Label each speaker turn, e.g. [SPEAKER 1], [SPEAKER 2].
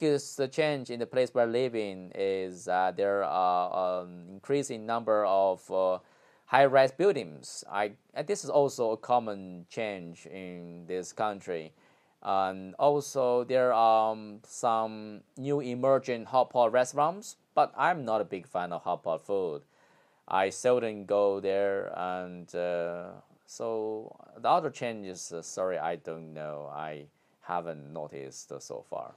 [SPEAKER 1] The change in the place we're living is uh, there are um, increasing number of uh, high-rise buildings. I, this is also a common change in this country. And also there are um, some new emerging hot pot restaurants, but I'm not a big fan of hot pot food. I seldom go there, and uh, so the other changes. Uh, sorry, I don't know. I haven't noticed so far.